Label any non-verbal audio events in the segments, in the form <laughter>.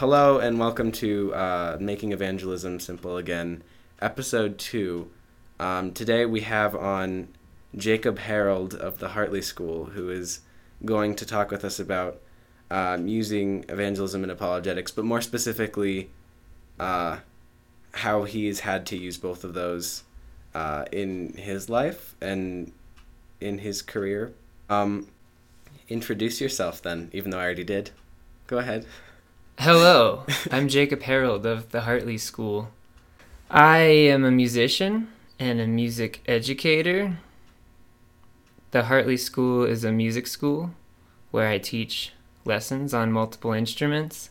hello and welcome to uh, Making Evangelism Simple Again, episode two. Um, today we have on Jacob Harold of the Hartley School, who is going to talk with us about um, using evangelism and apologetics, but more specifically, uh, how he's had to use both of those uh, in his life and in his career. Um, introduce yourself then, even though I already did. Go ahead. Hello, I'm Jacob Harold of the Hartley School. I am a musician and a music educator. The Hartley School is a music school where I teach lessons on multiple instruments,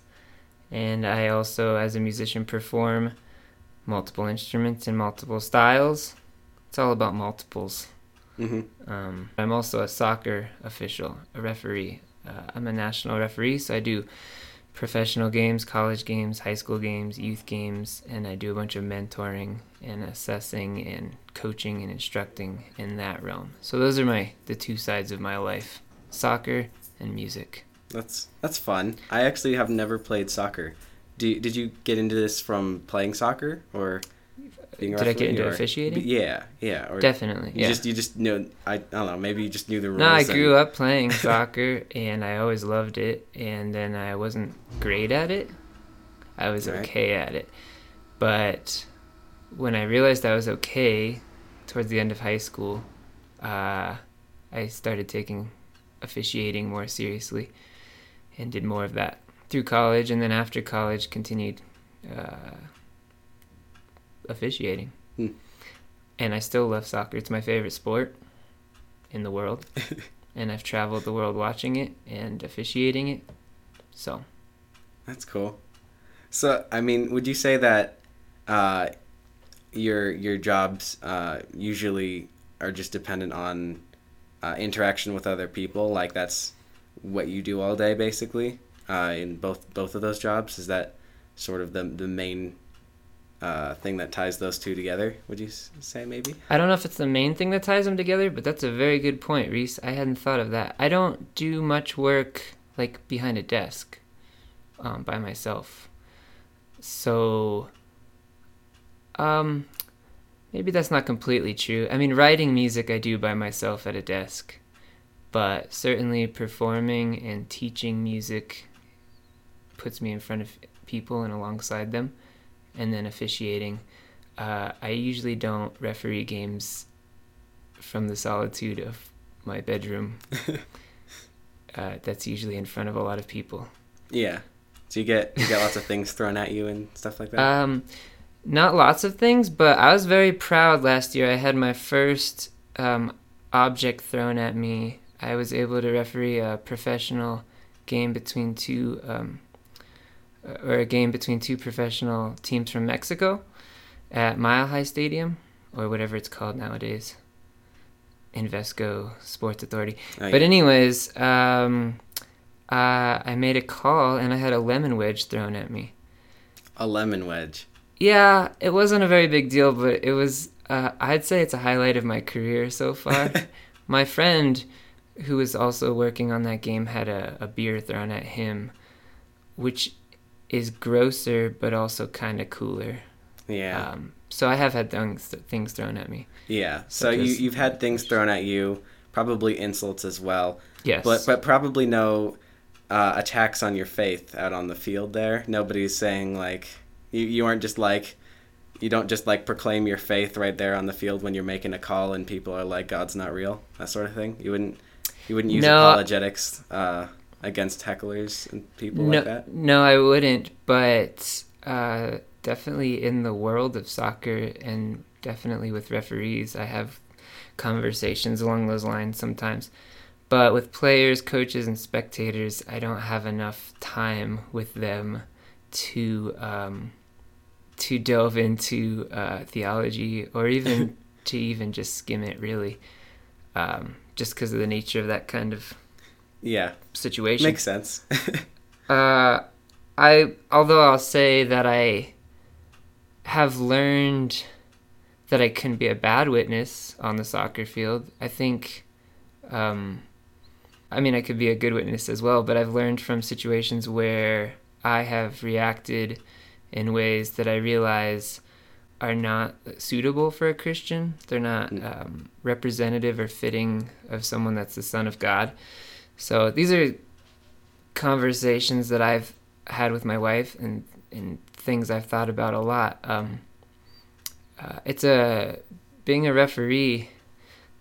and I also, as a musician, perform multiple instruments in multiple styles. It's all about multiples. Mm-hmm. Um, I'm also a soccer official, a referee. Uh, I'm a national referee, so I do professional games, college games, high school games, youth games, and I do a bunch of mentoring and assessing and coaching and instructing in that realm. So those are my the two sides of my life: soccer and music. That's that's fun. I actually have never played soccer. Do, did you get into this from playing soccer or being Did I get into or- officiating? Yeah, yeah. Or Definitely, You yeah. just you just know I, I don't know maybe you just knew the rules. No, I and- grew up playing <laughs> soccer and I always loved it. And then I wasn't great at it. I was Right. okay at it. But when I realized I was okay towards the end of high school, uh, I started taking officiating more seriously and did more of that through college. And then after college, continued uh, officiating. Hmm. And I still love soccer. It's my favorite sport in the world <laughs> and I've traveled the world watching it and officiating it. So, That's cool. So, I mean, would you say that uh, your your jobs uh, usually are just dependent on uh, interaction with other people? Like that's what you do all day, basically, uh, in both both of those jobs. Is that sort of the the main uh, thing that ties those two together? Would you say maybe? I don't know if it's the main thing that ties them together, but that's a very good point, Reese. I hadn't thought of that. I don't do much work like behind a desk um, by myself. So, um, maybe that's not completely true. I mean, writing music I do by myself at a desk, but certainly performing and teaching music puts me in front of people and alongside them, and then officiating. Uh, I usually don't referee games from the solitude of my bedroom. <laughs> uh, that's usually in front of a lot of people. Yeah. So you get you get lots of things thrown at you and stuff like that. Um, not lots of things, but I was very proud last year. I had my first um, object thrown at me. I was able to referee a professional game between two, um, or a game between two professional teams from Mexico at Mile High Stadium, or whatever it's called nowadays. Invesco Sports Authority. Oh, But anyways, um, uh, I made a call and I had a lemon wedge thrown at me. a lemon wedge. Yeah, it wasn't a very big deal, but it was. Uh, I'd say it's a highlight of my career so far. <laughs> my friend, who was also working on that game, had a, a beer thrown at him, which is grosser but also kind of cooler. Yeah. Um, so I have had things things thrown at me. Yeah. So you you've had things thrown at you, probably insults as well, Yes, but but probably no uh, attacks on your faith out on the field. There, nobody's saying like you you aren't just like you don't just like proclaim your faith right there on the field when you're making a call and people are like God's not real that sort of thing. You wouldn't you wouldn't use No. apologetics uh, against hecklers and people no, like that. no, I wouldn't. But uh, definitely in the world of soccer and definitely with referees, I have conversations along those lines sometimes. But with players, coaches, and spectators, I don't have enough time with them to um, to delve into uh, theology or even <laughs> to even just skim it. Really, um, just because of the nature of that kind of Yeah, situation. makes sense. <laughs> Uh, I although I'll say that I have learned that I can be a bad witness on the soccer field. I think, um, I mean, I could be a good witness as well. But I've learned from situations where I have reacted in ways that I realize are not suitable for a Christian. They're not Mm. um, representative or fitting of someone that's the Son of God. So these are conversations that I've had with my wife and, and things I've thought about a lot. Um, uh, it's a being a referee.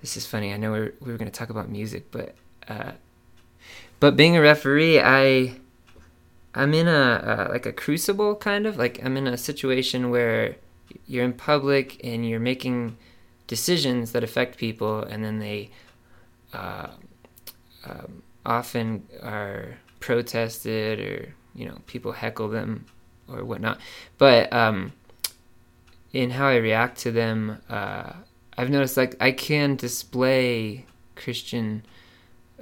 This is funny. I know we're, we were going to talk about music, but uh, but being a referee, I I'm in a uh, like a crucible kind of like I'm in a situation where you're in public and you're making decisions that affect people, and then they uh, um, often are protested or you know people heckle them or whatnot. But um, in how I react to them, uh, I've noticed like I can display Christian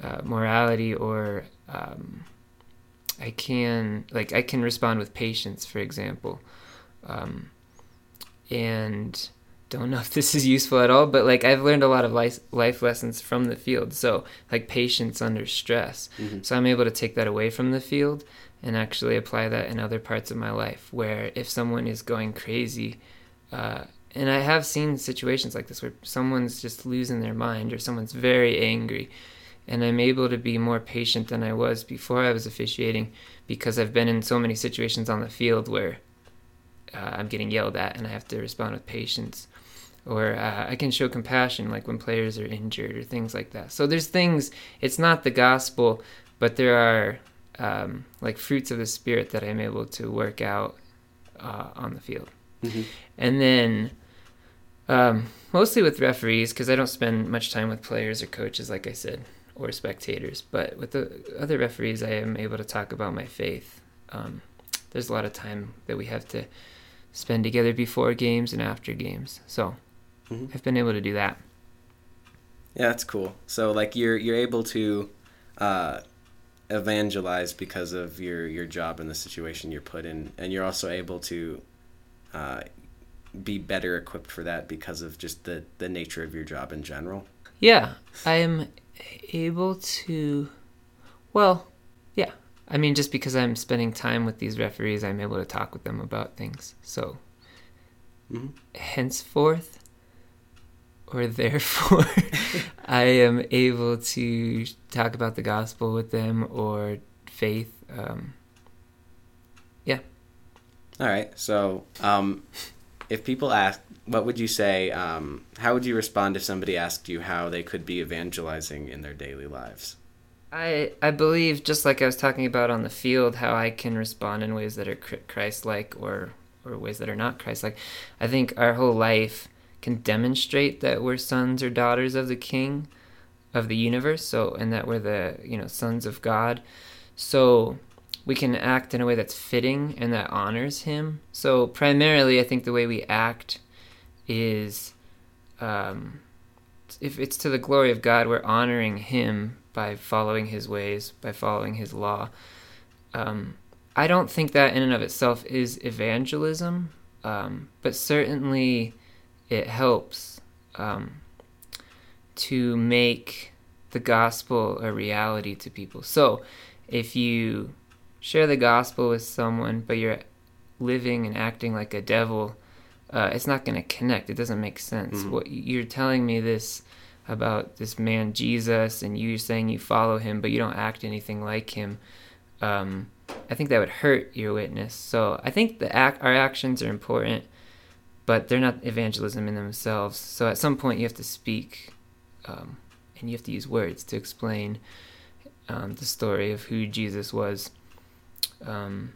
uh, morality or um, I can like I can respond with patience, for example, um, and don't know if this is useful at all, but like I've learned a lot of life life lessons from the field. So like patience under stress. Mhm. So I'm able to take that away from the field and actually apply that in other parts of my life. Where if someone is going crazy, uh, and I have seen situations like this where someone's just losing their mind or someone's very angry, and I'm able to be more patient than I was before I was officiating because I've been in so many situations on the field where uh, I'm getting yelled at and I have to respond with patience. Or uh, I can show compassion, like when players are injured or things like that. So there's things, it's not the gospel, but there are um, like fruits of the Spirit that I'm able to work out uh, on the field. Mhm. And then um, mostly with referees, because I don't spend much time with players or coaches, like I said, or spectators. But with the other referees, I am able to talk about my faith. Um, there's a lot of time that we have to spend together before games and after games. So Mhm. I've been able to do that. Yeah, that's cool. So like you're you're able to uh, evangelize because of your your job and the situation you're put in, and you're also able to uh, be better equipped for that because of just the the nature of your job in general. Yeah, I am able to. Well, yeah. I mean, just because I'm spending time with these referees, I'm able to talk with them about things. So, Mhm. henceforth, or therefore, <laughs> I am able to talk about the gospel with them or faith. Um, yeah. All right. So, um, if people ask, what would you say? Um, how would you respond if somebody asked you how they could be evangelizing in their daily lives? I I believe just like I was talking about on the field, how I can respond in ways that are Christ-like or or ways that are not Christ-like. I think our whole life can demonstrate that we're sons or daughters of the King of the universe. So and that we're the you know sons of God. So we can act in a way that's fitting and that honors Him. So primarily, I think the way we act is. Um, if it's to the glory of God, we're honoring Him by following His ways, by following His law. Um, I don't think that in and of itself is evangelism, um, but certainly it helps um, to make the gospel a reality to people. So if you share the gospel with someone, but you're living and acting like a devil, uh, it's not going to connect. It doesn't make sense. Mhm. What you're telling me this about this man Jesus, and you're saying you follow him, but you don't act anything like him. Um, I think that would hurt your witness. So I think the act, our actions are important, but they're not evangelism in themselves. So at some point you have to speak, um, and you have to use words to explain um, the story of who Jesus was, um,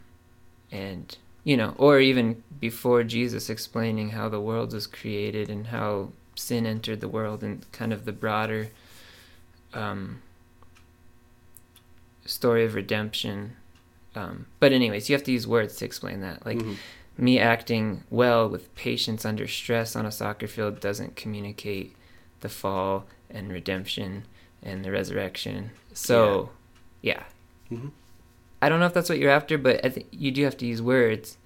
and you know, or even before Jesus explaining how the world was created and how sin entered the world and kind of the broader um, story of redemption. Um, but anyways, you have to use words to explain that. Like Mhm. Me acting well with patience under stress on a soccer field doesn't communicate the fall and redemption and the resurrection. So, yeah. Mhm. I don't know if that's what you're after, but I think you do have to use words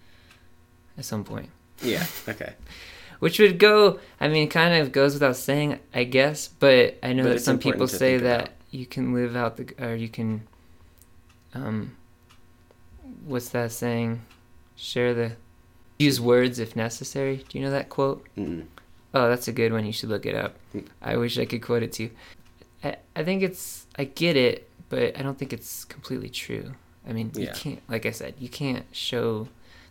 at some point. Yeah. Okay. <laughs> Which would go, I mean, kind of goes without saying, I guess, but I know But that some people say that about. you can live out the, or you can, um, what's that saying? Share the use words if necessary. Do you know that quote? Mm-mm. Oh, that's a good one. You should look it up. Mm. I wish I could quote it to you. I, I think it's I get it, but I don't think it's completely true. I mean, you can't like I said, you can't show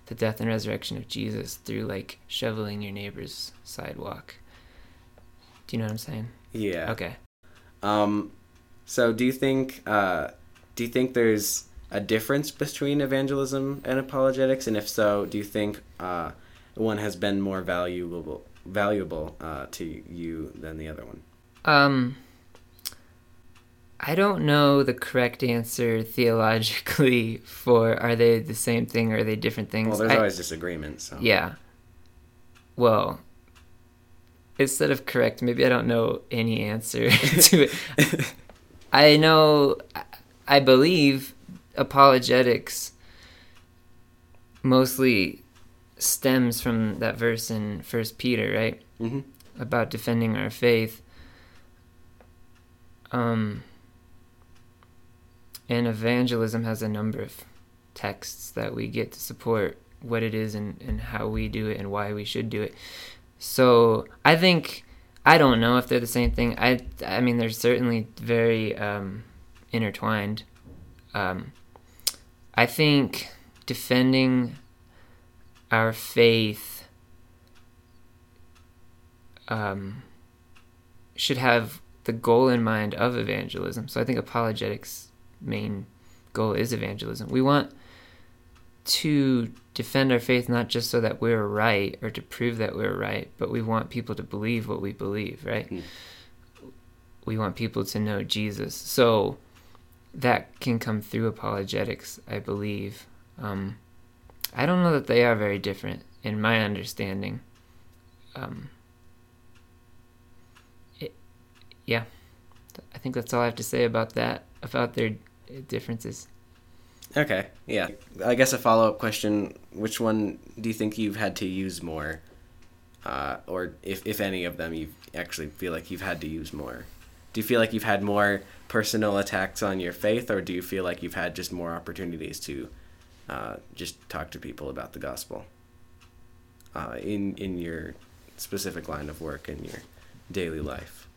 the death and resurrection of Jesus through like shoveling your neighbor's sidewalk. Do you know what I'm saying? Yeah. Okay. Um, so do you think uh, do you think there's a difference between evangelism and apologetics, and if so, do you think uh, one has been more valuable valuable uh, to you than the other one? Um I don't know the correct answer theologically for are they the same thing or are they different things? Well, there's I- always disagreement. So Yeah. Well, instead of correct, maybe I don't know any answer <laughs> to it. <laughs> I know, I believe apologetics mostly stems from that verse in First Peter, right? hmm About defending our faith. Um, and evangelism has a number of texts that we get to support what it is and, and how we do it and why we should do it. So I think I don't know if they're the same thing. I I mean they're certainly very um, intertwined. Um, I think defending our faith um, should have the goal in mind of evangelism. So I think apologetics' main goal is evangelism. We want to defend our faith not just so that we're right or to prove that we're right, but we want people to believe what we believe, right? Mm. We want people to know Jesus. So that can come through apologetics, I believe. Um, I don't know that they are very different in my understanding. Um, it, yeah, I think that's all I have to say about that, about their differences. Okay. Yeah. I guess a follow up question: Which one do you think you've had to use more, uh, or if if any of them you actually feel like you've had to use more? Do you feel like you've had more personal attacks on your faith, or do you feel like you've had just more opportunities to uh, just talk to people about the gospel uh, in in your specific line of work in your daily life?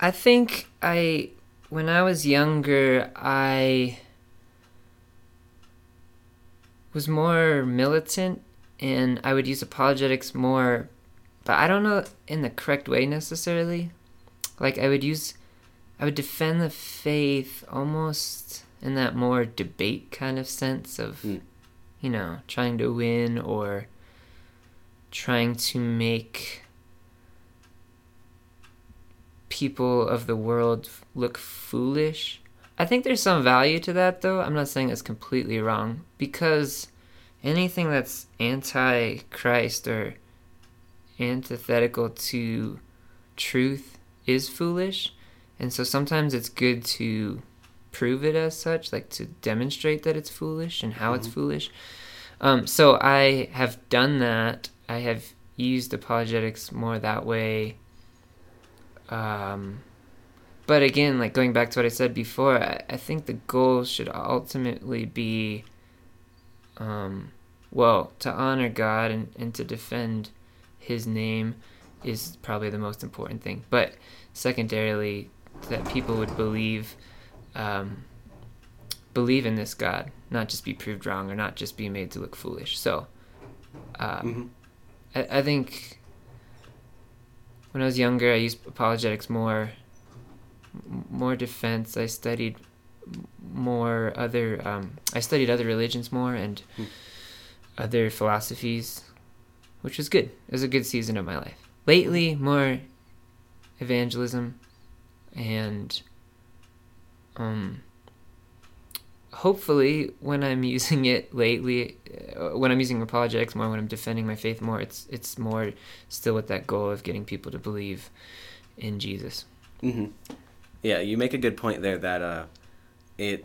I think I, when I was younger, I was more militant and I would use apologetics more, but I don't know in the correct way necessarily. Like, I would use, I would defend the faith almost in that more debate kind of sense of, Hmm. you know, trying to win or trying to make people of the world look foolish. I think there's some value to that, though. I'm not saying it's completely wrong because anything that's anti Christ or antithetical to truth is foolish. And so sometimes it's good to prove it as such, like to demonstrate that it's foolish and how it's Mhm. foolish. Um, so I have done that. I have used apologetics more that way. Um, but again, like going back to what I said before, I, I think the goal should ultimately be, um, well, to honor God and, and to defend His name is probably the most important thing. But secondarily, that people would believe, um, believe in this God, not just be proved wrong or not just be made to look foolish. So, um, hmm I, I think when I was younger, I used apologetics more, more defense. I studied more other. Um, I studied other religions more and Hmm. other philosophies, which was good. It was a good season of my life. Lately, more evangelism, and um, hopefully, when I'm <laughs> using it lately, uh, when I'm using apologetics more, when I'm defending my faith more, it's it's more still with that goal of getting people to believe in Jesus. hmm Yeah, you make a good point there that uh, it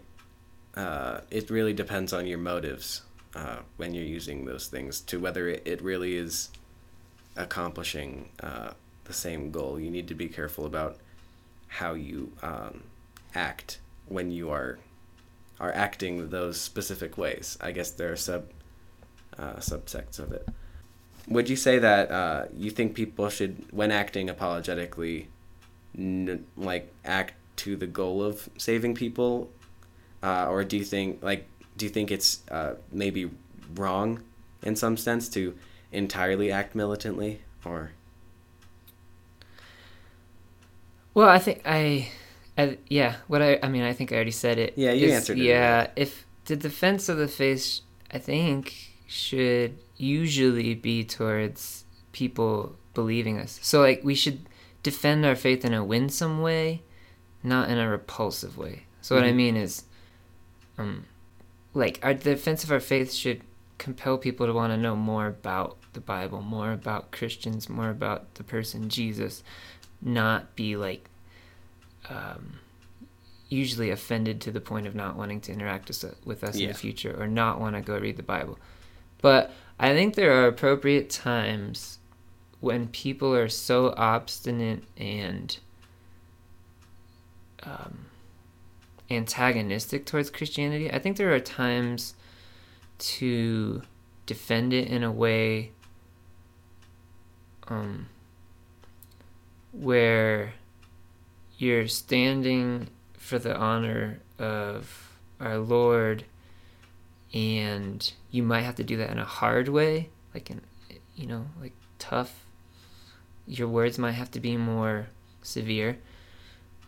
uh, it really depends on your motives uh, when you're using those things to whether it, it really is accomplishing uh, the same goal. You need to be careful about how you um, act when you are are acting those specific ways. I guess there are sub uh, subsects of it. Would you say that uh, you think people should, when acting apologetically, n- like act to the goal of saving people, uh, or do you think like do you think it's uh, maybe wrong in some sense to entirely act militantly, or? Well, I think I, I yeah. What I I mean, I think I already said it. Yeah, you is- answered it Yeah, if the defense of the faith, I think, should usually be towards people believing us. So like we should defend our faith in a winsome way, not in a repulsive way. So what I Mhm. mean is, um, like our defense of our faith should compel people to want to know more about the Bible, more about Christians, more about the person Jesus, not be like um, usually offended to the point of not wanting to interact with us, with us in the future or not want to go read the Bible. But I think there are appropriate times when people are so obstinate and um, antagonistic towards Christianity. I think there are times to defend it in a way um, where you're standing for the honor of our Lord, and you might have to do that in a hard way, like in, you know, like tough. Your words might have to be more severe,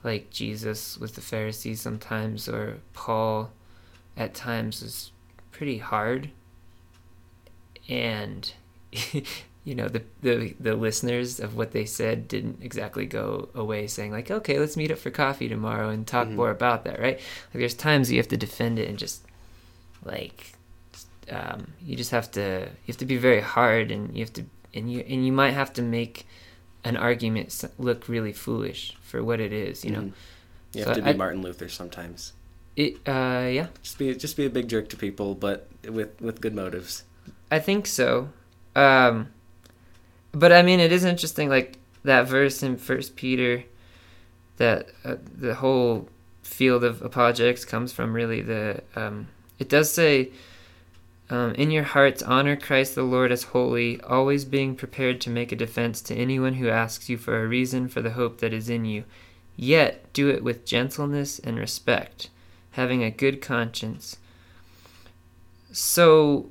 like Jesus with the Pharisees sometimes, or Paul at times is pretty hard. And <laughs> you know the, the the listeners of what they said didn't exactly go away saying like okay let's meet up for coffee tomorrow and talk Mhm. more about that right like there's times you have to defend it and just like um, you just have to you have to be very hard and you have to and you and you might have to make an argument look really foolish for what it is you know Mhm. You So have to be Martin Luther sometimes. it uh yeah Just be just be a big jerk to people, but with with good motives. I think so. Um, but I mean, it is interesting, like that verse in First Peter, that uh, the whole field of apologetics comes from. Really, the um, it does say, um, "In your hearts, honor Christ the Lord as holy, always being prepared to make a defense to anyone who asks you for a reason for the hope that is in you. Yet do it with gentleness and respect, having a good conscience." So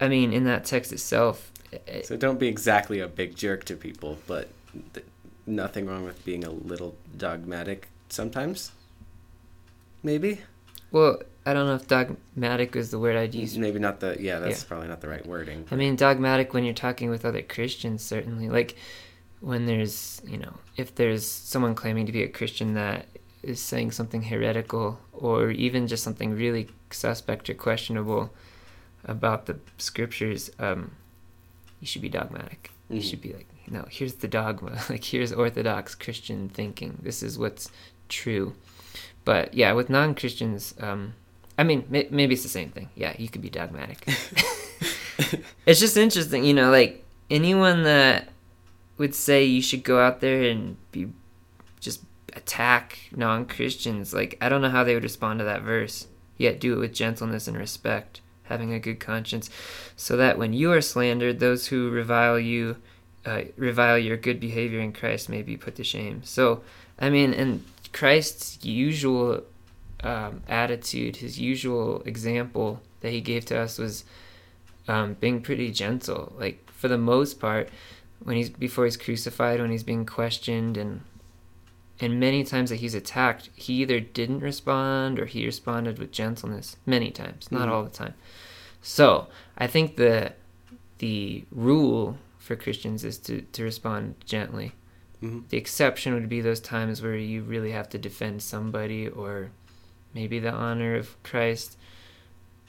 I mean, in that text itself, it, So don't be exactly a big jerk to people, but th- nothing wrong with being a little dogmatic sometimes. Maybe. well, I don't know if dogmatic is the word I'd use. Maybe not the yeah. That's Yeah. probably not the right wording. I mean, dogmatic when you're talking with other Christians, certainly. Like when there's, you know, if there's someone claiming to be a Christian that is saying something heretical or even just something really suspect or questionable about the scriptures, um, you should be dogmatic. You Mhm. should be like, no, here's the dogma. <laughs> Like, here's Orthodox Christian thinking. This is what's true. But yeah, with non Christians, um, I mean, may- maybe it's the same thing. Yeah, you could be dogmatic. <laughs> it's just interesting, you know, like anyone that would say you should go out there and be just attack non Christians, like, I don't know how they would respond to that verse. Yet do it with gentleness and respect, having a good conscience, so that when you are slandered, those who revile you, uh, revile your good behavior in Christ may be put to shame. So, I mean, and Christ's usual um, attitude, his usual example that he gave to us was um, being pretty gentle. Like for the most part, when he's before he's crucified, when he's being questioned, and and many times that he's attacked, he either didn't respond or he responded with gentleness. Many times, not Mhm. all the time. So I think the the rule for Christians is to, to respond gently. Mhm. The exception would be those times where you really have to defend somebody or maybe the honor of Christ.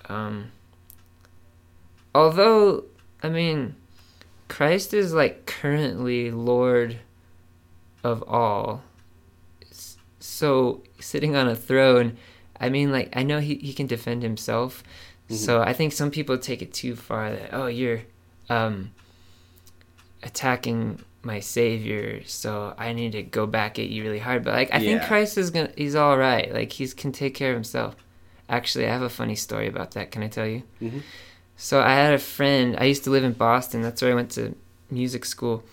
Um, although, I mean, Christ is like currently Lord of all. So sitting on a throne, I mean, like, I know he, he can defend himself. So I think some people take it too far that, oh, you're um, attacking my savior, so I need to go back at you really hard. But like I think Christ is gonna he's all right. Like he's can take care of himself. Actually, I have a funny story about that. Can I tell you? Mhm. So I had a friend. I used to live in Boston. That's where I went to music school.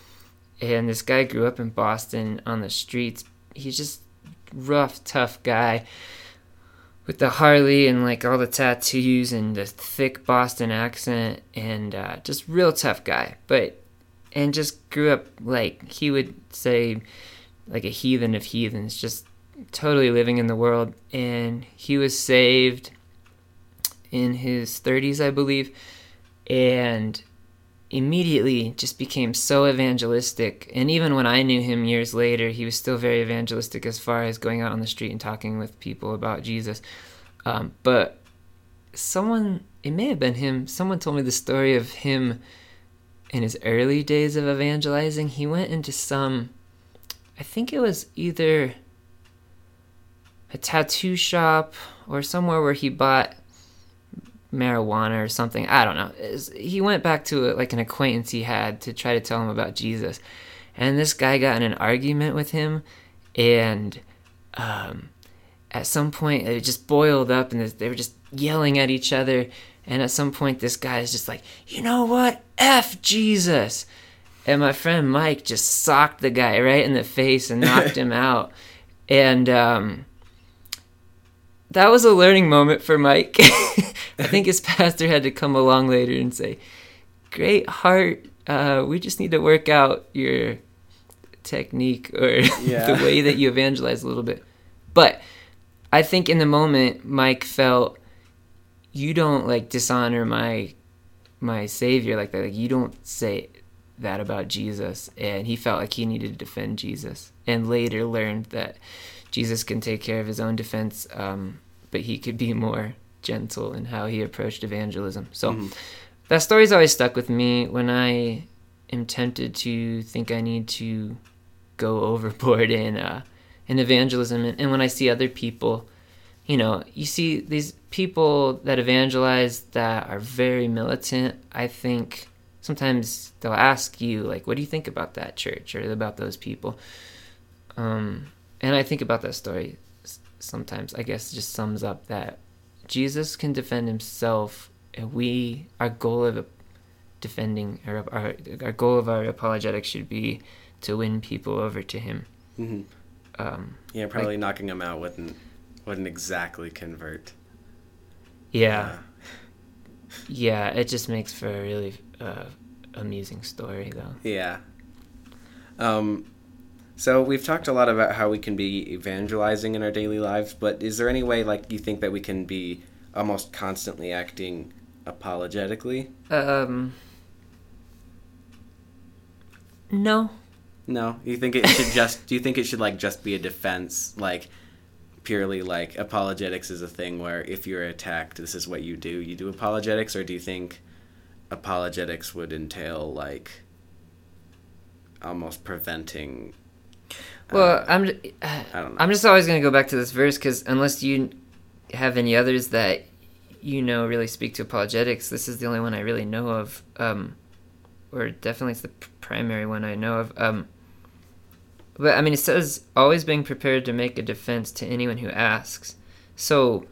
And this guy grew up in Boston on the streets. He just rough, tough guy with the Harley and like all the tattoos and the thick Boston accent and uh, just real tough guy. But and just grew up like he would say like a heathen of heathens, just totally living in the world. And he was saved in his 30s, I believe, and immediately just became so evangelistic. And even when I knew him years later, he was still very evangelistic as far as going out on the street and talking with people about Jesus. Um, but someone, it may have been him, someone told me the story of him in his early days of evangelizing. He went into some, I think it was either a tattoo shop or somewhere where he bought marijuana or something. I don't know. It's- He went back to like an acquaintance he had to try to tell him about Jesus, and this guy got in an argument with him, and um, at some point it just boiled up, and they were just yelling at each other. And at some point, this guy is just like, you know what? F Jesus. And my friend Mike just socked the guy right in the face and knocked <laughs> him out. And um, that was a learning moment for Mike. <laughs> I think his pastor had to come along later and say, "Great heart. Uh, we just need to work out your technique or <laughs> Yeah. the way that you evangelize a little bit." But I think in the moment, Mike felt, "You don't like dishonor my my savior like that. Like you don't say that about Jesus." And he felt like he needed to defend Jesus, and later learned that Jesus can take care of his own defense, um, but he could be more gentle in how he approached evangelism. So Mhm. that story's always stuck with me when I am tempted to think I need to go <laughs> overboard in uh, in evangelism, and, and when I see other people, you know, you see these people that evangelize that are very militant. I think sometimes they'll ask you like, "What do you think about that church or about those people?" Um, and I think about that story sometimes. I guess it just sums up that Jesus can defend himself, and we our goal of defending or our our goal of our apologetics should be to win people over to him. Mhm. Um, Yeah, probably knocking them out wouldn't wouldn't exactly convert. yeah, yeah, it just makes for a really uh, amusing story, though. Yeah. Um, so we've talked a lot about how we can be evangelizing in our daily lives, but is there any way, like, you think that we can be almost constantly acting apologetically? Um, no, No, you think it should just? do you think it should like just be a defense, like purely like apologetics is a thing where if you're attacked, this is what you do. You do apologetics, or do you think apologetics would entail like almost preventing? Well, uh, I'm j- uh, I don't know. I'm just always gonna go back to this verse because unless you have any others that you know really speak to apologetics, this is the only one I really know of. Um, or definitely it's the primary one I know of. Um, but I mean, it says always being prepared to make a defense to anyone who asks. So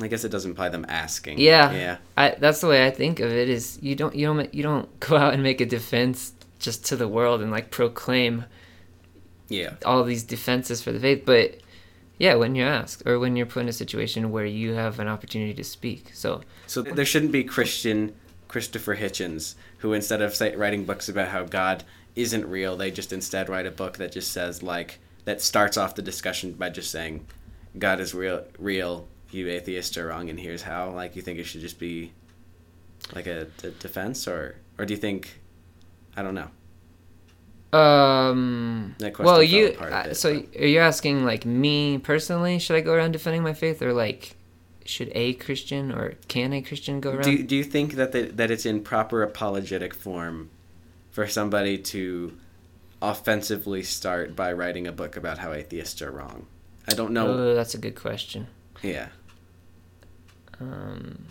I guess it doesn't imply them asking. Yeah. Yeah. I that's the way I think of it. Is you don't you don't you don't <laughs> go out and make a defense just to the world and like proclaim Yeah. all these defenses for the faith, but yeah, when you're asked or when you're put in a situation where you have an opportunity to speak. So So there shouldn't be Christian Christopher Hitchens who instead of say, writing books about how God isn't real, they just instead write a book that just says like that starts off the discussion by just saying God is real real, you atheists are wrong and here's how. Like you think it should just be like a, a defense or or do you think I don't know. Um That well, you uh, bit, so but- are you asking like me personally, should I go around defending my faith or like should a Christian or can a Christian go around? Do do you think that the, that it's in proper apologetic form for somebody to offensively start by writing a book about how atheists are wrong? I don't know. Oh, that's a good question. yeah. Um,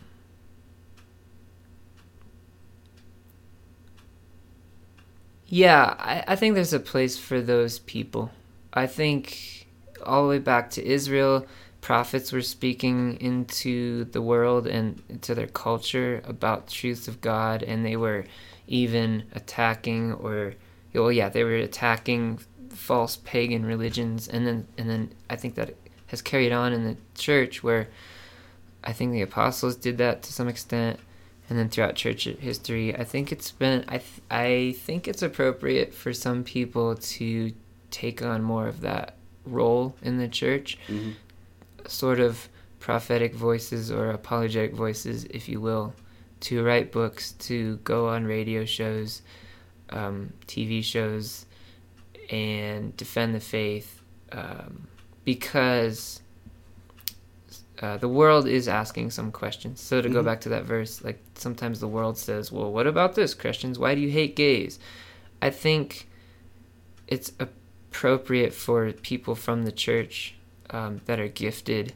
Yeah, I, I think there's a place for those people. I think all the way back to Israel, prophets were speaking into the world and into their culture about truths of God, and they were even attacking or, well, yeah, they were attacking false pagan religions, and then and then I think that has carried on in the church where I think the apostles did that to some extent, and then throughout church history, I think it's been I th- I think it's appropriate for some people to take on more of that role in the church, Mm-hmm. sort of prophetic voices or apologetic voices, if you will, to write books, to go on radio shows, um, TV shows, and defend the faith, um, because uh, the world is asking some questions. So to go Mhm. back to that verse, like sometimes the world says, "Well, what about this, Christians? Why do you hate gays?" I think it's appropriate for people from the church um, that are gifted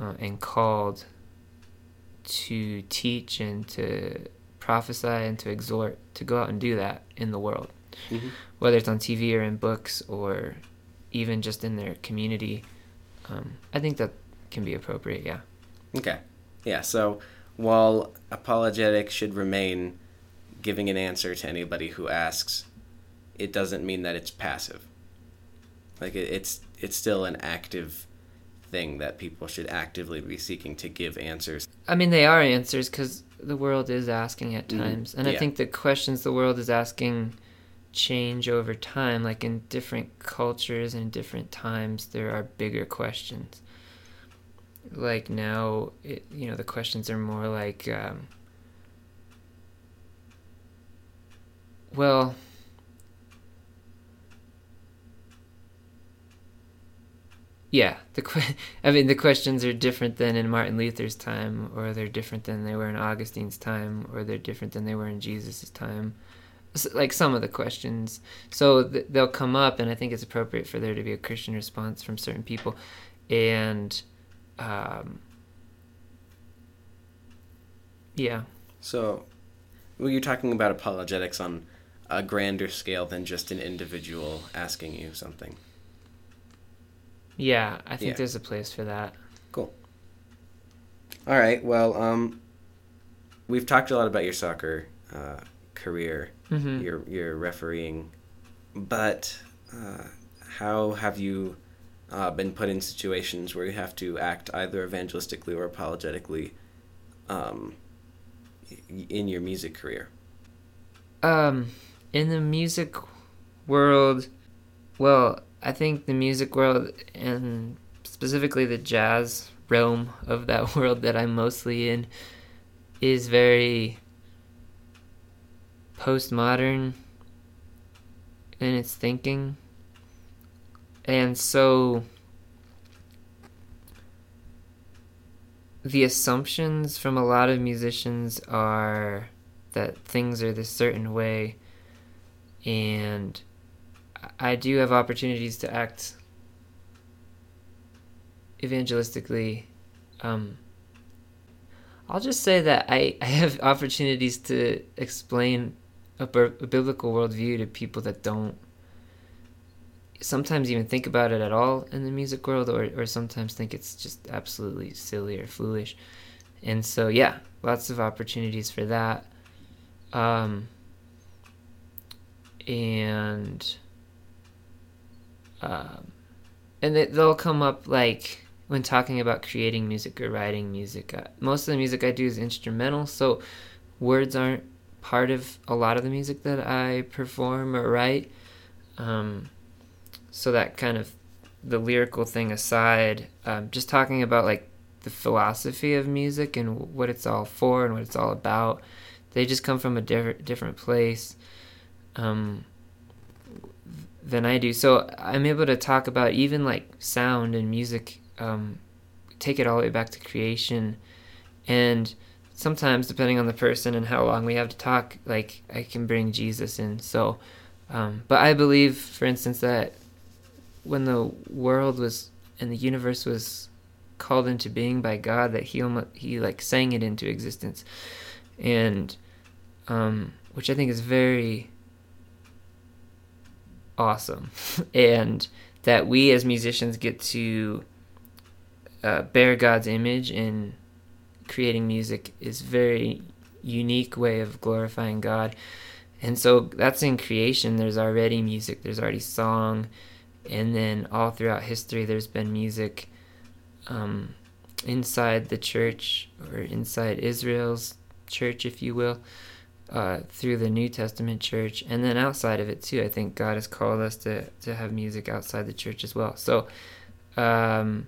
uh, and called to teach and to prophesy and to exhort to go out and do that in the world, Mm-hmm. whether it's on TV or in books or even just in their community. Um, I think that can be appropriate. Yeah. Okay. Yeah, so while apologetic should remain giving an answer to anybody who asks, it doesn't mean that it's passive. Like it, it's it's still an active thing that people should actively be seeking to give answers. I mean, they are answers because the world is asking at Mhm. times, and I think the questions the world is asking change over time. Like in different cultures and different times, there are bigger questions. Like now, it, you know, the questions are more like, um, well. Yeah, the que- <laughs> I mean the questions are different than in Martin Luther's time, or they're different than they were in Augustine's time, or they're different than they were in Jesus' time. Like some of the questions, so th- they'll come up, and I think it's appropriate for there to be a Christian response from certain people, and um, yeah, So, well, you're talking about apologetics on a grander scale than just an individual asking you something. yeah, I think Yeah. there's a place for that. Cool. All right. Well, um, we've talked a lot about your soccer uh, career, hmm your your refereeing, but uh, how have you uh, been put in situations where you have to act either evangelistically or apologetically um, in your music career? Um, in the music world, well, I think the music world and specifically the jazz realm of that <laughs> world that I'm mostly in is very postmodern in its thinking. And so the assumptions from a lot of musicians are that things are this certain way and I do have opportunities to act evangelistically. Um, I'll just say that I, <laughs> I have opportunities to explain a, a biblical worldview to people that don't sometimes even think about it at all in the music world or, or sometimes think it's just absolutely silly or foolish. And so yeah lots of opportunities for that. Um, and um, and they, they'll come up like when talking about creating music or writing music uh, most of the music i do is instrumental so words aren't part of a lot of the music that i perform or write. Um, so that kind of the lyrical thing aside um, just talking about like the philosophy of music and what it's all for and what it's all about they just come from a different different place um, than I do. So I'm able to talk about even like sound and music, um, take it all the way back to creation, and sometimes depending on the person and how long we have to talk, like I can bring Jesus in. So, um, but I believe, for instance, that when the world was and the universe was called into being by God, that he almost, he like sang it into existence, and um, which I think is very awesome, <laughs> and that we as musicians get to uh, bear God's image in creating music is very unique way of glorifying God. And so that's in creation. There's already music. There's already song, and then all throughout history, there's been music um, inside the church or inside Israel's church, if you will, uh, through the New Testament church, and then outside of it too. I think God has called us to to have music outside the church as well. So, um,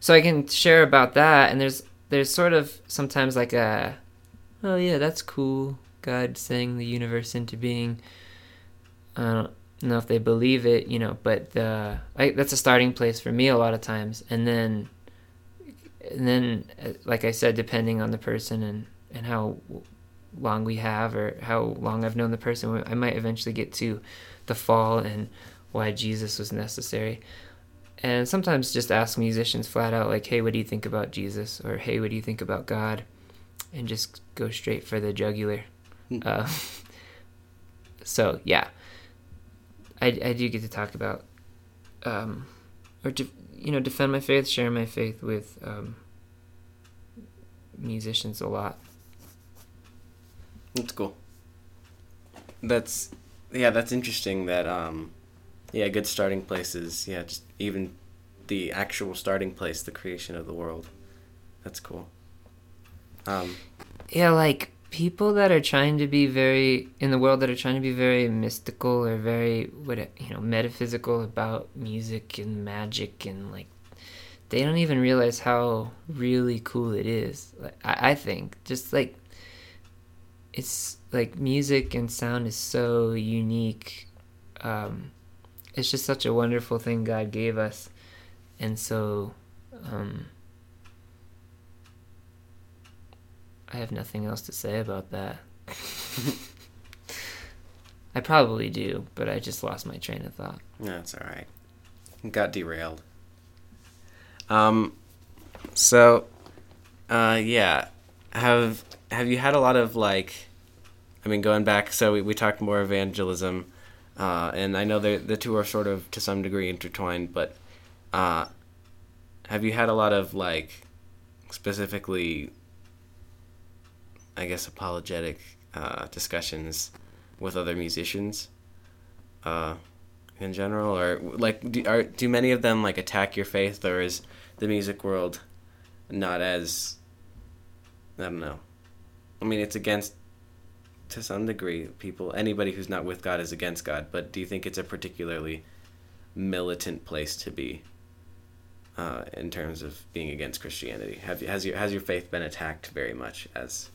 so I can share about that. And there's there's sort of sometimes like a, oh yeah, that's cool. God sang the universe into being. I don't know if they believe it, you know, but the I, that's a starting place for me a lot of times, and then, and then, uh, like I said, depending on the person and and how long we have or how long I've known the person, I might eventually get to the fall and why Jesus was necessary. And sometimes just ask musicians flat out, like, hey, what do you think about Jesus? Or hey, what do you think about God? And just go straight for the jugular. Hmm. uh, <laughs> so, yeah. I, I do get to talk about, um, or, to, you know, defend my faith, share my faith with um, musicians a lot. That's cool. That's yeah, that's interesting. That um, yeah, good starting places. Yeah, just even the actual starting place, the creation of the world. That's cool. Um, yeah, like people that are trying to be very in the world that are trying to be very mystical or very what you know metaphysical about music and magic and like they don't even realize how really cool it is. Like, I, I think just like it's like music and sound is so unique. Um, it's just such a wonderful thing God gave us, and so um, I have nothing else to say about that. <laughs> I probably do, but I just lost my train of thought. That's all right. Got derailed. Um, so, uh, yeah, have have you had a lot of like I mean, going back, so we, we talked more evangelism, uh, and I know the two are sort of to some degree intertwined, but uh, have you had a lot of like specifically, I guess, apologetic uh, discussions with other musicians uh, in general, or like do, are, do many of them like attack your faith, or is the music world not as I don't know. I mean, it's against to some degree, people, anybody who's not with God is against God. But do you think it's a particularly militant place to be uh, in terms of being against Christianity? Have has your has your faith been attacked very much as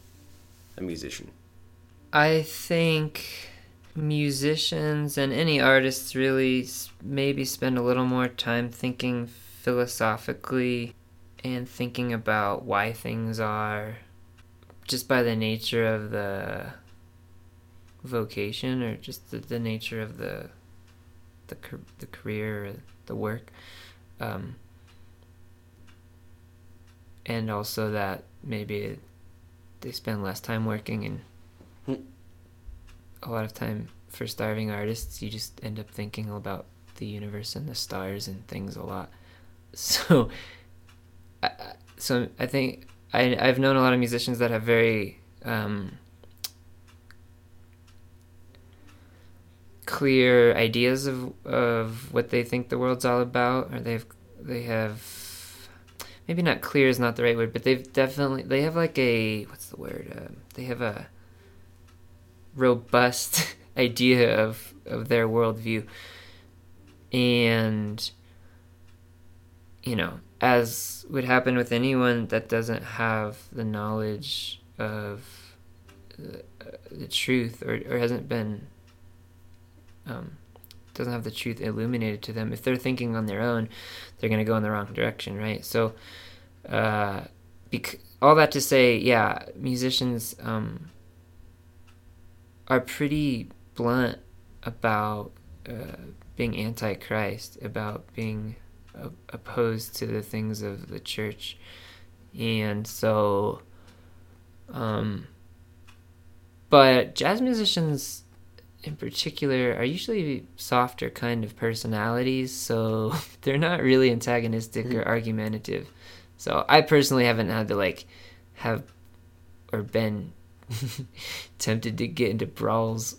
a musician? I think musicians and any artists really maybe spend a little more time thinking philosophically and thinking about why things are just by the nature of the vocation or just the, the nature of the the the career or the work um, and also that maybe they spend less time working and hmm. a lot of time for starving artists you just end up thinking about the universe and the stars and things a lot <laughs> so I, so I think I I've known a lot of musicians that have very um, clear ideas of of what they think the world's all about, or they've they have maybe not clear is not the right word, but they've definitely they have like a what's the word? Uh, they have a robust <laughs> idea of of their worldview, and you know, as would happen with anyone that doesn't have the knowledge of the, uh, the truth or, or hasn't been um, doesn't have the truth illuminated to them, if they're thinking on their own, they're going to go in the wrong direction, right? So, uh, bec- all that to say, yeah, musicians um, are pretty blunt about uh, being anti-Christ, about being uh, opposed to the things of the church, and so, um, but jazz musicians in particular are usually softer kind of personalities, so <laughs> they're not really antagonistic or argumentative. So I personally haven't had to like have or been <laughs> tempted to get into brawls,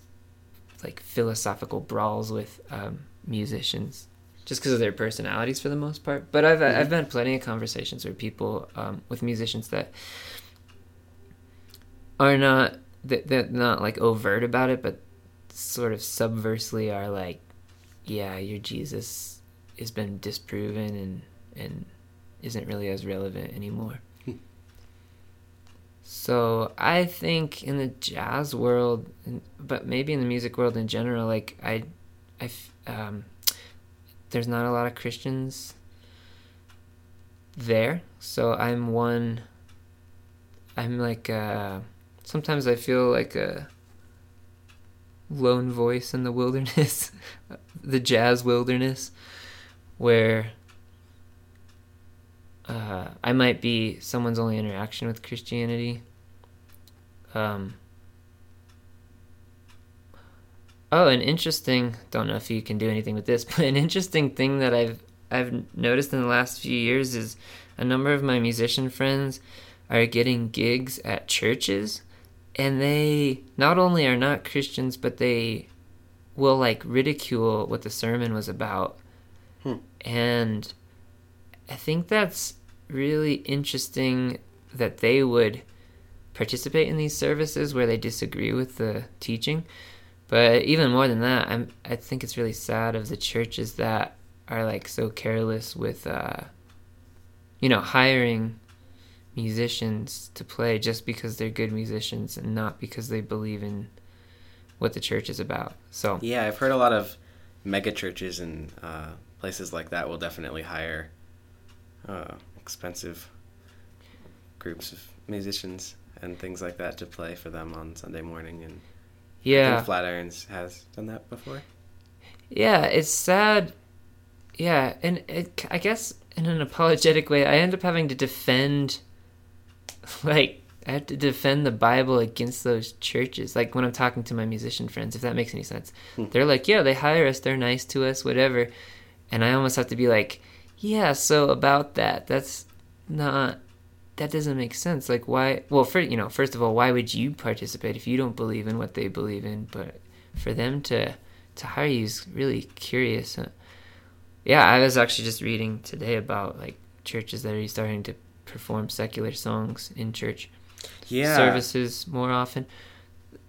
like philosophical brawls with um, musicians, just because of their personalities for the most part. But I've Mhm. I've had plenty of conversations with people um, with musicians that are not that they're not like overt about it, but sort of subversely are like, yeah, your Jesus has been disproven and and isn't really as relevant anymore. Hmm. so I think in the jazz world, but maybe in the music world in general, like I, I, um, there's not a lot of Christians there. So I'm one. I'm like uh, sometimes I feel like a lone voice in the wilderness, <laughs> the jazz wilderness, where uh, I might be someone's only interaction with Christianity. Um, oh, an interesting. Don't know if you can do anything with this, <laughs> but an interesting thing that I've I've noticed in the last few years is a number of my musician friends are getting gigs at churches, and they not only are not Christians, but they will like ridicule what the sermon was about, Hmm. and I think that's really interesting that they would participate in these services where they disagree with the teaching. But even more than that, I'm I think it's really sad of the churches that are like so careless with uh you know, hiring musicians to play just because they're good musicians and not because they believe in what the church is about. So Yeah, I've heard a lot of mega churches and uh, places like that will definitely hire uh, expensive groups of musicians and things like that to play for them on Sunday morning. And I yeah. think Flatirons has done that before. Yeah, it's sad. Yeah, and it, I guess in an apologetic way, I end up having to defend, <laughs> like, I have to defend the Bible against those churches. Like when I'm talking to my musician friends, if that makes any sense, Hmm. they're like, "Yeah, they hire us, they're nice to us, whatever," and I almost have to be like, "Yeah, so about that, that's not." That doesn't make sense. Like, why? Well, for you know, first of all, why would you participate if you don't believe in what they believe in? But for them to to hire you is really curious. Yeah, I was actually just reading today about like churches that are starting to perform secular songs in church Yeah. services more often,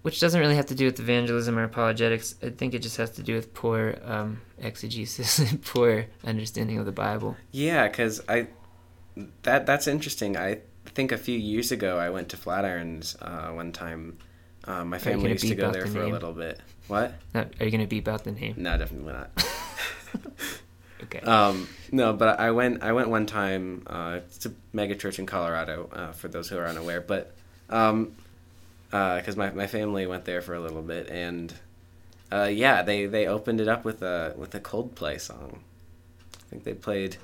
which doesn't really have to do with evangelism or apologetics. I think it just has to do with poor um, exegesis <laughs> and poor understanding of the Bible. Yeah, because I that that's interesting. I think a few years ago I went to Flatirons uh, one time. Uh, my family used to go there the for a little bit. What? Now, are you gonna beep out the name? No, definitely not. <laughs> Okay. um, no, but I went. I went one time. Uh, a mega church in Colorado. Uh, for those who are unaware, but um, because my my family went there for a little bit, and uh, yeah, they they opened it up with a with a Coldplay song. I think they played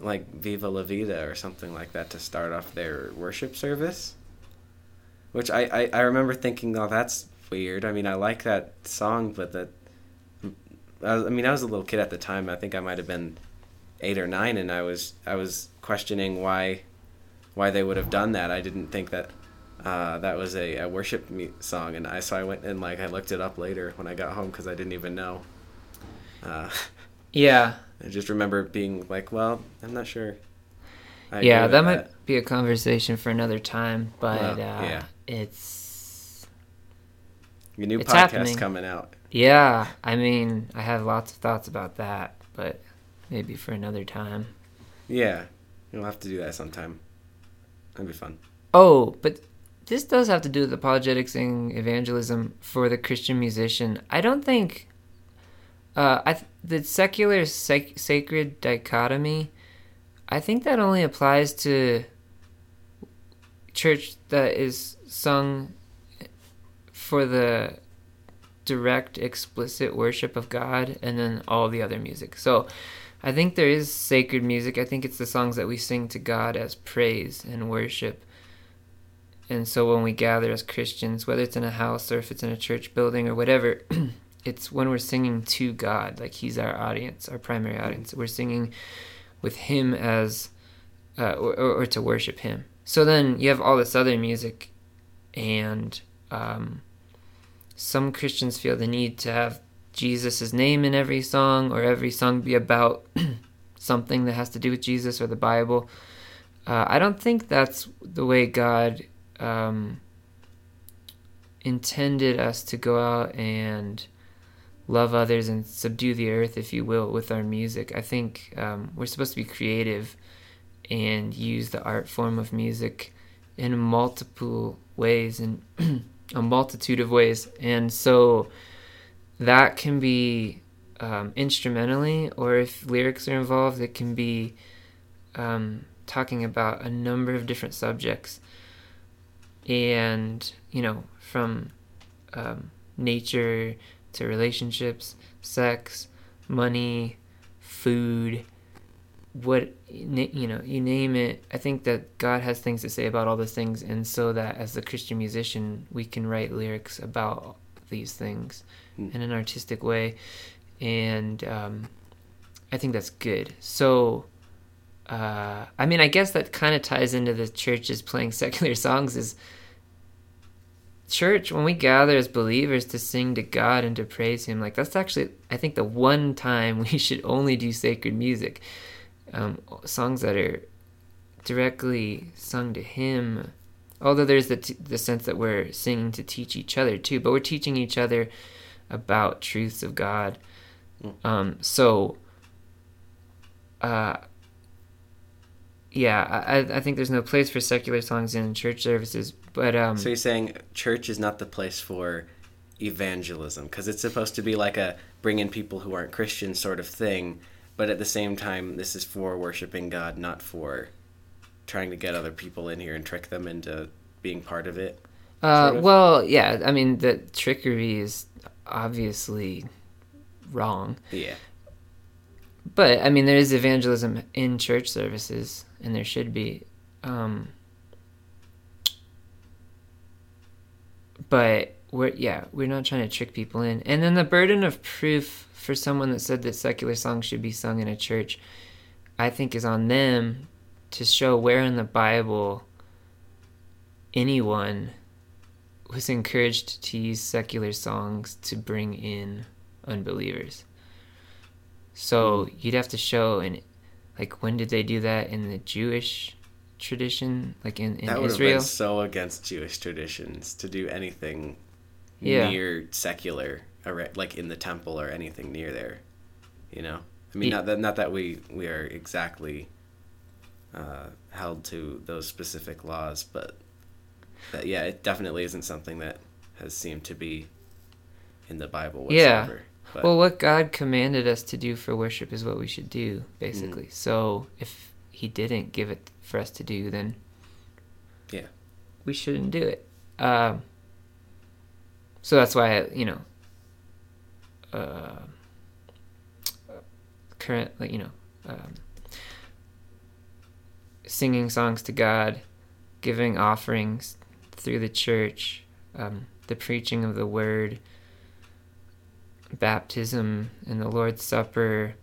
like "Viva La Vida" or something like that to start off their worship service. Which I, I, I remember thinking, oh, that's weird. I mean, I like that song, but that I, was, I mean, I was a little kid at the time. I think I might have been eight or nine, and I was I was questioning why why they would have done that. I didn't think that uh, that was a, a worship me- song, and I so I went and like I looked it up later when I got home because I didn't even know. Uh, yeah, <laughs> I just remember being like, well, I'm not sure. I yeah, with that might be a conversation for another time, but Well, uh, yeah. it's Your new it's podcast happening. coming out. Yeah, I mean, I have lots of thoughts about that, but maybe for another time. Yeah, you'll have to do that sometime. That'd be fun. Oh, but this does have to do with apologetics and evangelism for the Christian musician. I don't think uh, I th- the secular sac- sacred dichotomy. I think that only applies to church that is sung for the direct explicit worship of God and then all the other music. So I think there is sacred music. I think it's the songs that we sing to God as praise and worship. And so when we gather as Christians, whether it's in a house or if it's in a church building or whatever, <clears throat> it's when we're singing to God, like He's our audience, our primary audience. We're singing with Him as, uh, or, or, to worship Him. So then you have all this other music, and um, some Christians feel the need to have Jesus' name in every song, or every song be about <clears throat> something that has to do with Jesus or the Bible. Uh, I don't think that's the way God um, intended us to go out and love others and subdue the earth, if you will, with our music. I think um, we're supposed to be creative and use the art form of music in multiple ways and <clears throat> a multitude of ways. And so that can be um, instrumentally, or if lyrics are involved, it can be um, talking about a number of different subjects. And, you know, from um, nature to relationships, sex, money, food, what you know, you name it. I think that God has things to say about all those things, and so that as a Christian musician, we can write lyrics about these things mm. in an artistic way, and um, I think that's good. So. Uh, I mean, I guess that kind of ties into the churches playing <laughs> secular songs. Is church when we gather as believers to sing to God and to praise Him, like that's actually I think the one time <laughs> we should only do sacred music, um, songs that are directly sung to Him. Although there's the t- the sense that we're singing to teach each other too, but we're teaching each other about truths of God. Um, so, uh, yeah, I, I think there's no place for secular songs in church services. But um, so you're saying church is not the place for evangelism because it's supposed to be like a bring in people who aren't Christian sort of thing, but at the same time, this is for worshiping God, not for trying to get other people in here and trick them into being part of it. Uh, of? Well, yeah. I mean, the trickery is obviously wrong. Yeah. But I mean, there is evangelism in church services and there should be. Um, but we're yeah, we're not trying to trick people in. And then the burden of proof for someone that said that secular songs should be sung in a church, I think is on them to show where in the Bible anyone was encouraged to use secular songs to bring in unbelievers. So hmm. you'd have to show an like when did they do that in the Jewish tradition, like in, in that would Israel? Have been so against Jewish traditions to do anything yeah. near secular, like in the temple or anything near there. You know, I mean, yeah. not that not that we we are exactly uh, held to those specific laws, but that, yeah, it definitely isn't something that has seemed to be in the Bible whatsoever. Yeah. But, well, what God commanded us to do for worship is what we should do, basically. Mm. So if He didn't give it for us to do, then yeah, we shouldn't do it. Um, so that's why you know, uh, current like you know, um, singing songs to God, giving offerings through the church, um, the preaching of the word baptism and the Lord's Supper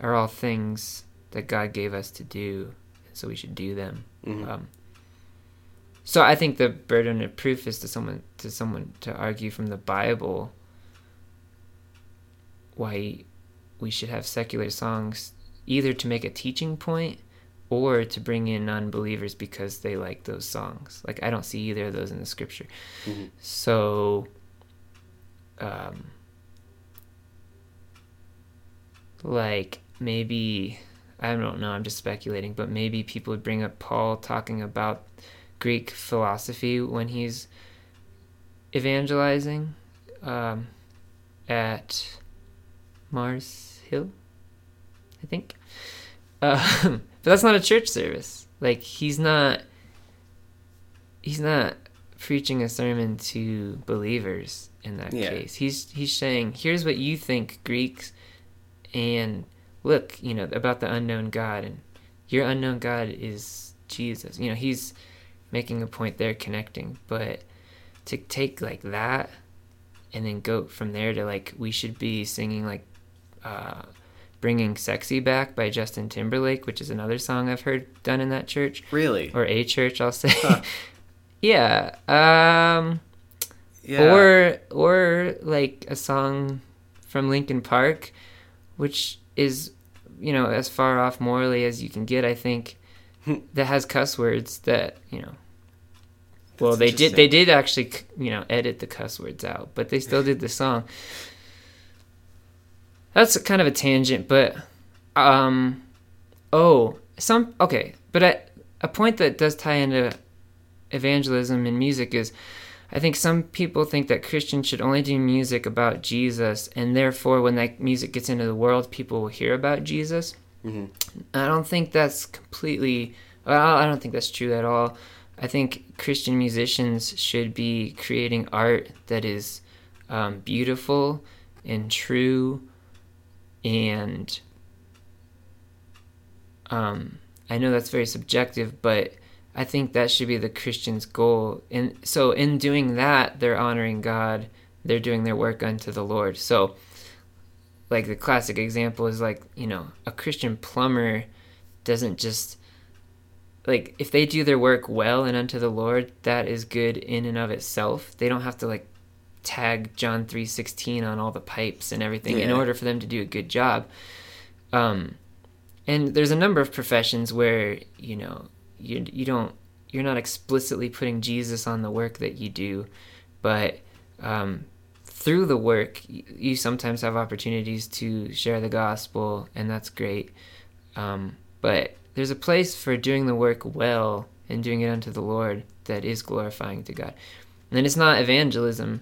are all things that God gave us to do, so we should do them. Mm-hmm. Um, so I think the burden of proof is to someone to someone to argue from the Bible why we should have secular songs, either to make a teaching point or to bring in non-believers because they like those songs. Like I don't see either of those in the scripture. Mm-hmm. So. Um, like maybe I don't know, I'm just speculating, but maybe people would bring up Paul talking about Greek philosophy when he's evangelizing um, at Mars Hill, I think. Uh, <laughs> but that's not a church service. Like he's not he's not preaching a sermon to believers in that yeah. case. He's he's saying, here's what you think Greeks and look, you know, about the unknown God, and your unknown God is Jesus. You know, he's making a point there, connecting. But to take like that and then go from there to like we should be singing like uh, bringing sexy back by justin timberlake which is another song i've heard done in that church Really? or a church i'll say Huh. <laughs> yeah um Yeah. or or like a song from Linkin Park, which is you know as far off morally as you can get. I think <laughs> that has cuss words that you know. Well, they did. They did actually, you know, edit the cuss words out, but they still did the song. That's kind of a tangent, but um, oh, some okay, but at a point that does tie into evangelism and music is I think some people think that Christians should only do music about Jesus, and therefore, when that music gets into the world, people will hear about Jesus. Mhm. I don't think that's completely. Well, I don't think that's true at all. I think Christian musicians should be creating art that is um, beautiful and true, and um, I know that's very subjective, but I think that should be the Christian's goal. And so, in doing that, they're honoring God. They're doing their work unto the Lord. So, like the classic example is like you know a Christian plumber doesn't just like if they do their work well and unto the Lord, that is good in and of itself. They don't have to like tag John three sixteen on all the pipes and everything in order for them to do a good job. Um, and there's a number of professions where you know you you don't you're not explicitly putting Jesus on the work that you do, but um, through the work you, you sometimes have opportunities to share the gospel, and that's great. Um, but there's a place for doing the work well and doing it unto the Lord that is glorifying to God. And it's not evangelism,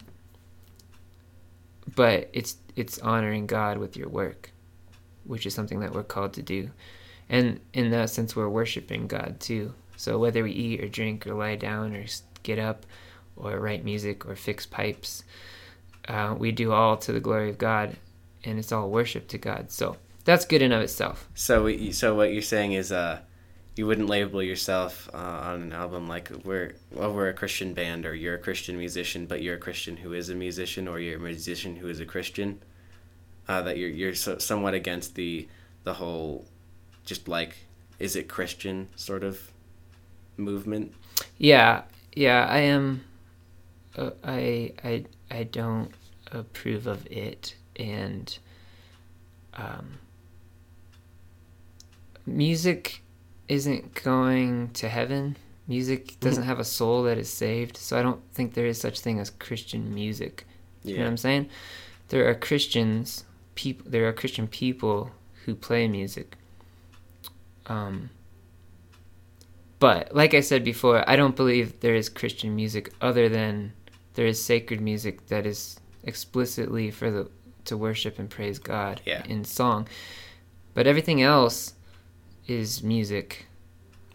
but it's it's honoring God with your work, which is something that we're called to do. And in that sense, we're worshiping God too. So whether we eat or drink or lie down or get up or write music or fix pipes, uh, we do all to the glory of God, and it's all worship to God. So that's good in of itself. So, we- so what you're saying is, uh, you wouldn't label yourself uh, on an album like we're well, we're a Christian band or you're a Christian musician, but you're a Christian who is a musician, or you're a musician who is a Christian. Uh, that you're you're so, somewhat against the the whole, just like, is it Christian sort of movement. Yeah, yeah, I am. Uh, I I I don't approve of it, and um, music isn't going to heaven. Music doesn't have a soul that is saved, so I don't think there is such thing as Christian music. You know what I'm saying? There are Christians, people. There are Christian people who play music. Um, but like I said before, I don't believe there is Christian music other than there is sacred music that is explicitly for the to worship and praise God Yeah. in song. But everything else is music.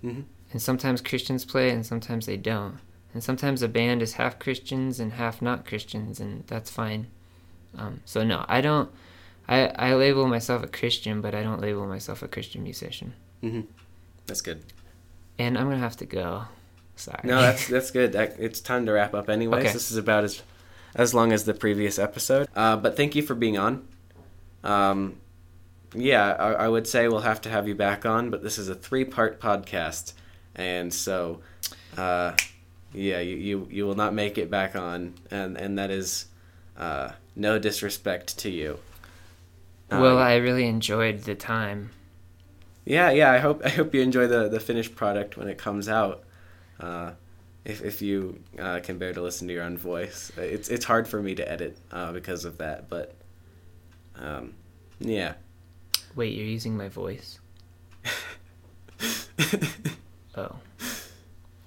Mhm. And sometimes Christians play and sometimes they don't. And sometimes a band is half Christians and half not Christians and that's fine. Um, so no, I don't I, I label myself a Christian, but I don't label myself a Christian musician. hmm That's good. And I'm gonna have to go. Sorry. No, that's <laughs> that's good. That, it's time to wrap up, anyways. Okay. This is about as as long as the previous episode. Uh, but thank you for being on. Um, yeah, I, I would say we'll have to have you back on, but this is a three part podcast, and so, uh, yeah, you, you you will not make it back on, and and that is uh, no disrespect to you. Uh, well, I really enjoyed the time. yeah, yeah. I hope I hope you enjoy the the finished product when it comes out. Uh, if if you uh, can bear to listen to your own voice, it's it's hard for me to edit uh, because of that. But um, yeah. Wait, you're using my voice? <laughs> Oh.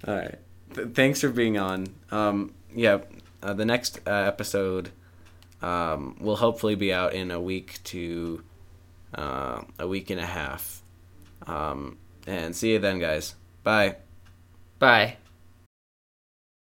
All right. Th- thanks for being on. Um, yeah, uh, the next uh, episode um, will hopefully be out in a week to uh, a week and a half. Um, and see you then, guys. Bye. Bye.